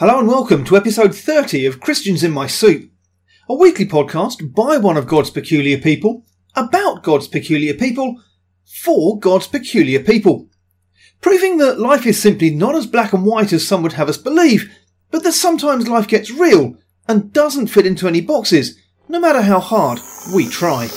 Hello and welcome to episode 30 of Christians in My Soup, a weekly podcast by one of God's peculiar people, about God's peculiar people, for God's peculiar people. Proving that life is simply not as black and white as some would have us believe, but that sometimes life gets real and doesn't fit into any boxes, no matter how hard we try.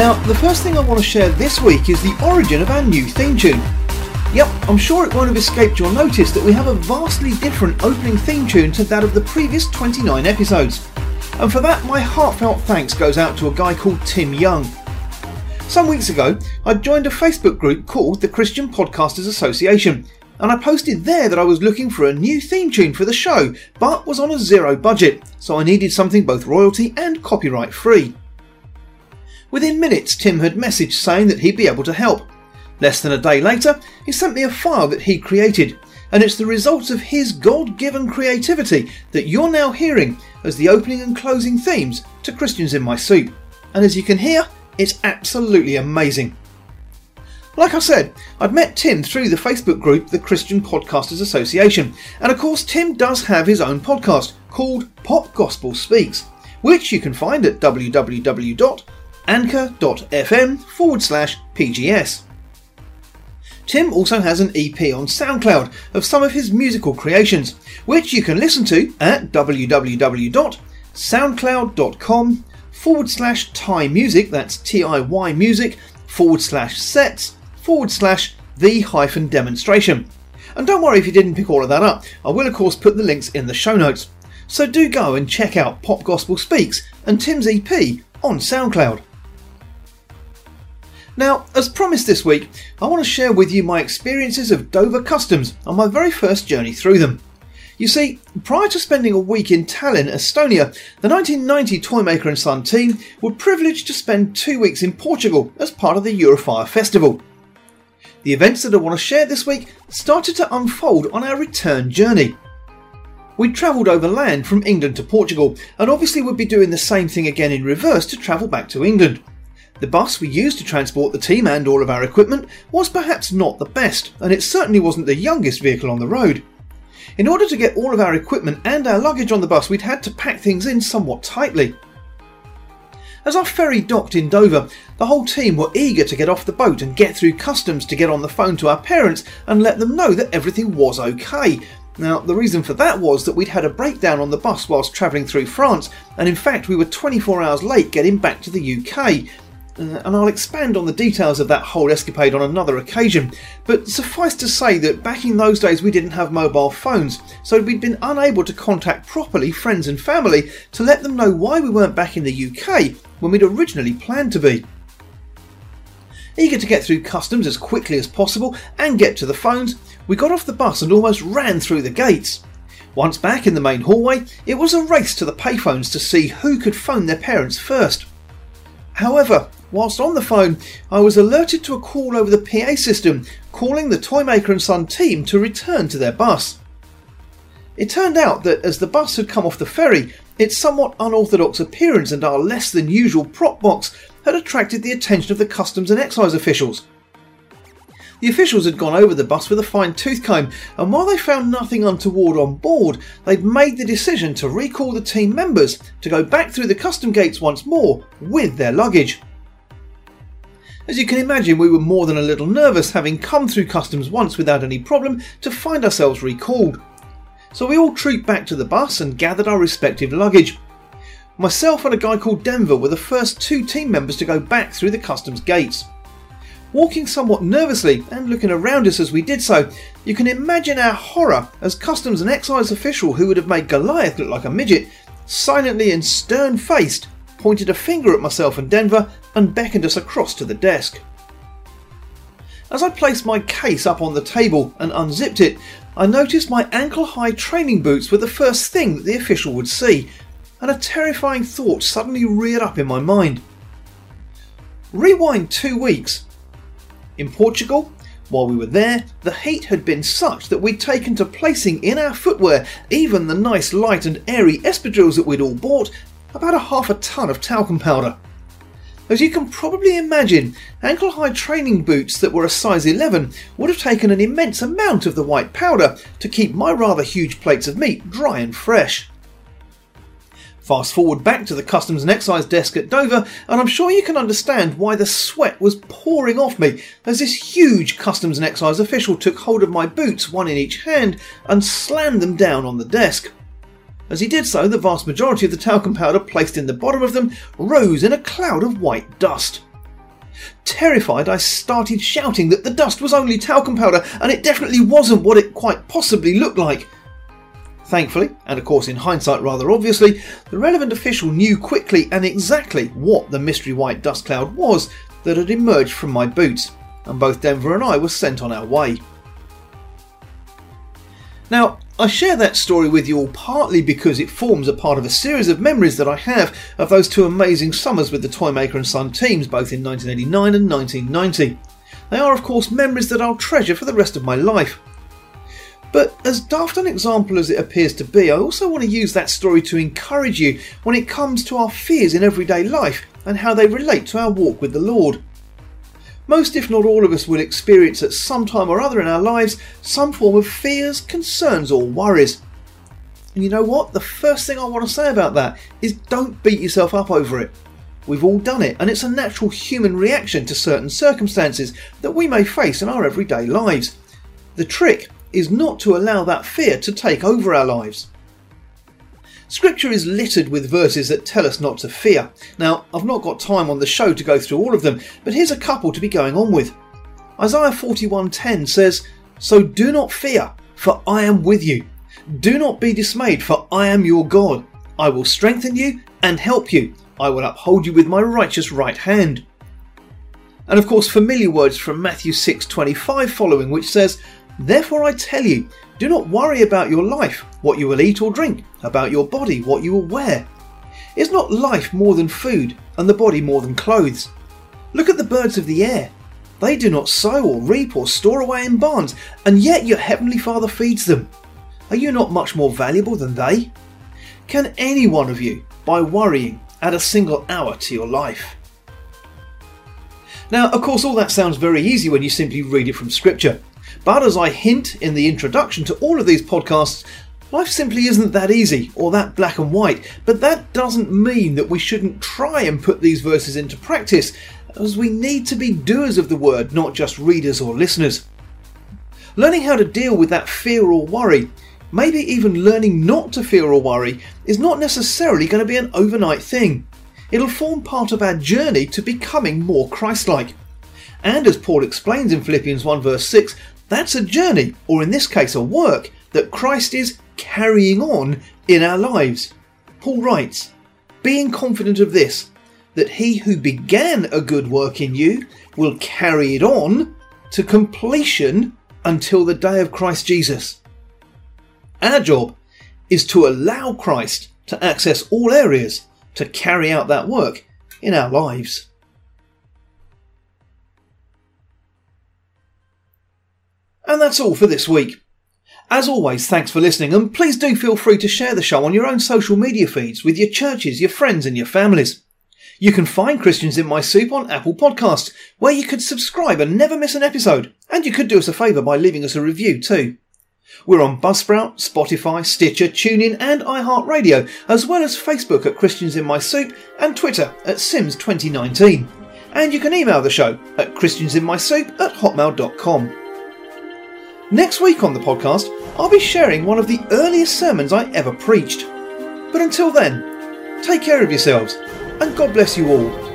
Now, the first thing I want to share this week is the origin of our new theme tune. Yep, I'm sure it won't have escaped your notice that we have a vastly different opening theme tune to that of the previous 29 episodes. And for that, my heartfelt thanks goes out to a guy called Tim Young. Some weeks ago, I joined a Facebook group called the Christian Podcasters Association, and I posted there that I was looking for a new theme tune for the show, but was on a zero budget, so I needed something both royalty and copyright free. Within minutes, Tim had messaged saying that he'd be able to help. Less than a day later, he sent me a file that he created, and it's the results of his God given creativity that you're now hearing as the opening and closing themes to Christians in My Soup. And as you can hear, it's absolutely amazing. Like I said, I'd met Tim through the Facebook group, the Christian Podcasters Association, and of course, Tim does have his own podcast called Pop Gospel Speaks, which you can find at www anchor.fm forward slash PGS. Tim also has an EP on SoundCloud of some of his musical creations, which you can listen to at www.soundcloud.com forward slash Tiy music, that's T I Y music, forward slash sets, forward slash the hyphen demonstration. And don't worry if you didn't pick all of that up, I will of course put the links in the show notes. So do go and check out Pop Gospel Speaks and Tim's EP on SoundCloud. Now, as promised this week, I want to share with you my experiences of Dover Customs on my very first journey through them. You see, prior to spending a week in Tallinn, Estonia, the 1990 Toymaker and Son team were privileged to spend two weeks in Portugal as part of the Eurofire Festival. The events that I want to share this week started to unfold on our return journey. We travelled overland from England to Portugal, and obviously we'd be doing the same thing again in reverse to travel back to England. The bus we used to transport the team and all of our equipment was perhaps not the best, and it certainly wasn't the youngest vehicle on the road. In order to get all of our equipment and our luggage on the bus, we'd had to pack things in somewhat tightly. As our ferry docked in Dover, the whole team were eager to get off the boat and get through customs to get on the phone to our parents and let them know that everything was okay. Now, the reason for that was that we'd had a breakdown on the bus whilst travelling through France, and in fact, we were 24 hours late getting back to the UK. Uh, and I'll expand on the details of that whole escapade on another occasion. But suffice to say that back in those days we didn't have mobile phones, so we'd been unable to contact properly friends and family to let them know why we weren't back in the UK when we'd originally planned to be. Eager to get through customs as quickly as possible and get to the phones, we got off the bus and almost ran through the gates. Once back in the main hallway, it was a race to the payphones to see who could phone their parents first. However, Whilst on the phone, I was alerted to a call over the PA system calling the Toymaker and Son team to return to their bus. It turned out that as the bus had come off the ferry, its somewhat unorthodox appearance and our less than usual prop box had attracted the attention of the customs and excise officials. The officials had gone over the bus with a fine tooth comb, and while they found nothing untoward on board, they'd made the decision to recall the team members to go back through the custom gates once more with their luggage. As you can imagine, we were more than a little nervous having come through customs once without any problem to find ourselves recalled. So we all trooped back to the bus and gathered our respective luggage. Myself and a guy called Denver were the first two team members to go back through the customs gates. Walking somewhat nervously and looking around us as we did so, you can imagine our horror as customs and excise official who would have made Goliath look like a midget, silently and stern faced, pointed a finger at myself and Denver and beckoned us across to the desk. As I placed my case up on the table and unzipped it, I noticed my ankle high training boots were the first thing that the official would see, and a terrifying thought suddenly reared up in my mind. Rewind two weeks, in Portugal, while we were there, the heat had been such that we'd taken to placing in our footwear, even the nice light and airy espadrilles that we'd all bought, about a half a ton of talcum powder. As you can probably imagine, ankle high training boots that were a size 11 would have taken an immense amount of the white powder to keep my rather huge plates of meat dry and fresh. Fast forward back to the Customs and Excise desk at Dover, and I'm sure you can understand why the sweat was pouring off me as this huge Customs and Excise official took hold of my boots, one in each hand, and slammed them down on the desk. As he did so, the vast majority of the talcum powder placed in the bottom of them rose in a cloud of white dust. Terrified, I started shouting that the dust was only talcum powder and it definitely wasn't what it quite possibly looked like. Thankfully, and of course in hindsight rather obviously, the relevant official knew quickly and exactly what the mystery white dust cloud was that had emerged from my boots, and both Denver and I were sent on our way. Now, I share that story with you all partly because it forms a part of a series of memories that I have of those two amazing summers with the Toymaker and Son teams, both in 1989 and 1990. They are, of course, memories that I'll treasure for the rest of my life. But as daft an example as it appears to be, I also want to use that story to encourage you when it comes to our fears in everyday life and how they relate to our walk with the Lord. Most, if not all of us, will experience at some time or other in our lives some form of fears, concerns, or worries. And you know what? The first thing I want to say about that is don't beat yourself up over it. We've all done it, and it's a natural human reaction to certain circumstances that we may face in our everyday lives. The trick is not to allow that fear to take over our lives. Scripture is littered with verses that tell us not to fear. Now, I've not got time on the show to go through all of them, but here's a couple to be going on with. Isaiah 41:10 says, "So do not fear, for I am with you. Do not be dismayed, for I am your God. I will strengthen you and help you. I will uphold you with my righteous right hand." And of course, familiar words from Matthew 6:25 following, which says, Therefore I tell you, do not worry about your life, what you will eat or drink, about your body, what you will wear. Is not life more than food, and the body more than clothes? Look at the birds of the air. They do not sow or reap or store away in barns, and yet your heavenly Father feeds them. Are you not much more valuable than they? Can any one of you, by worrying, add a single hour to your life? Now, of course, all that sounds very easy when you simply read it from Scripture. But as I hint in the introduction to all of these podcasts, life simply isn't that easy or that black and white. But that doesn't mean that we shouldn't try and put these verses into practice, as we need to be doers of the word, not just readers or listeners. Learning how to deal with that fear or worry, maybe even learning not to fear or worry, is not necessarily going to be an overnight thing. It'll form part of our journey to becoming more Christ like. And as Paul explains in Philippians 1 verse 6, that's a journey, or in this case, a work that Christ is carrying on in our lives. Paul writes, Being confident of this, that he who began a good work in you will carry it on to completion until the day of Christ Jesus. Our job is to allow Christ to access all areas to carry out that work in our lives. And that's all for this week. As always, thanks for listening, and please do feel free to share the show on your own social media feeds with your churches, your friends, and your families. You can find Christians in My Soup on Apple Podcasts, where you could subscribe and never miss an episode. And you could do us a favour by leaving us a review too. We're on Buzzsprout, Spotify, Stitcher, TuneIn, and iHeartRadio, as well as Facebook at Christians in My Soup and Twitter at Sims2019. And you can email the show at christiansinmysoup at hotmail.com. Next week on the podcast, I'll be sharing one of the earliest sermons I ever preached. But until then, take care of yourselves, and God bless you all.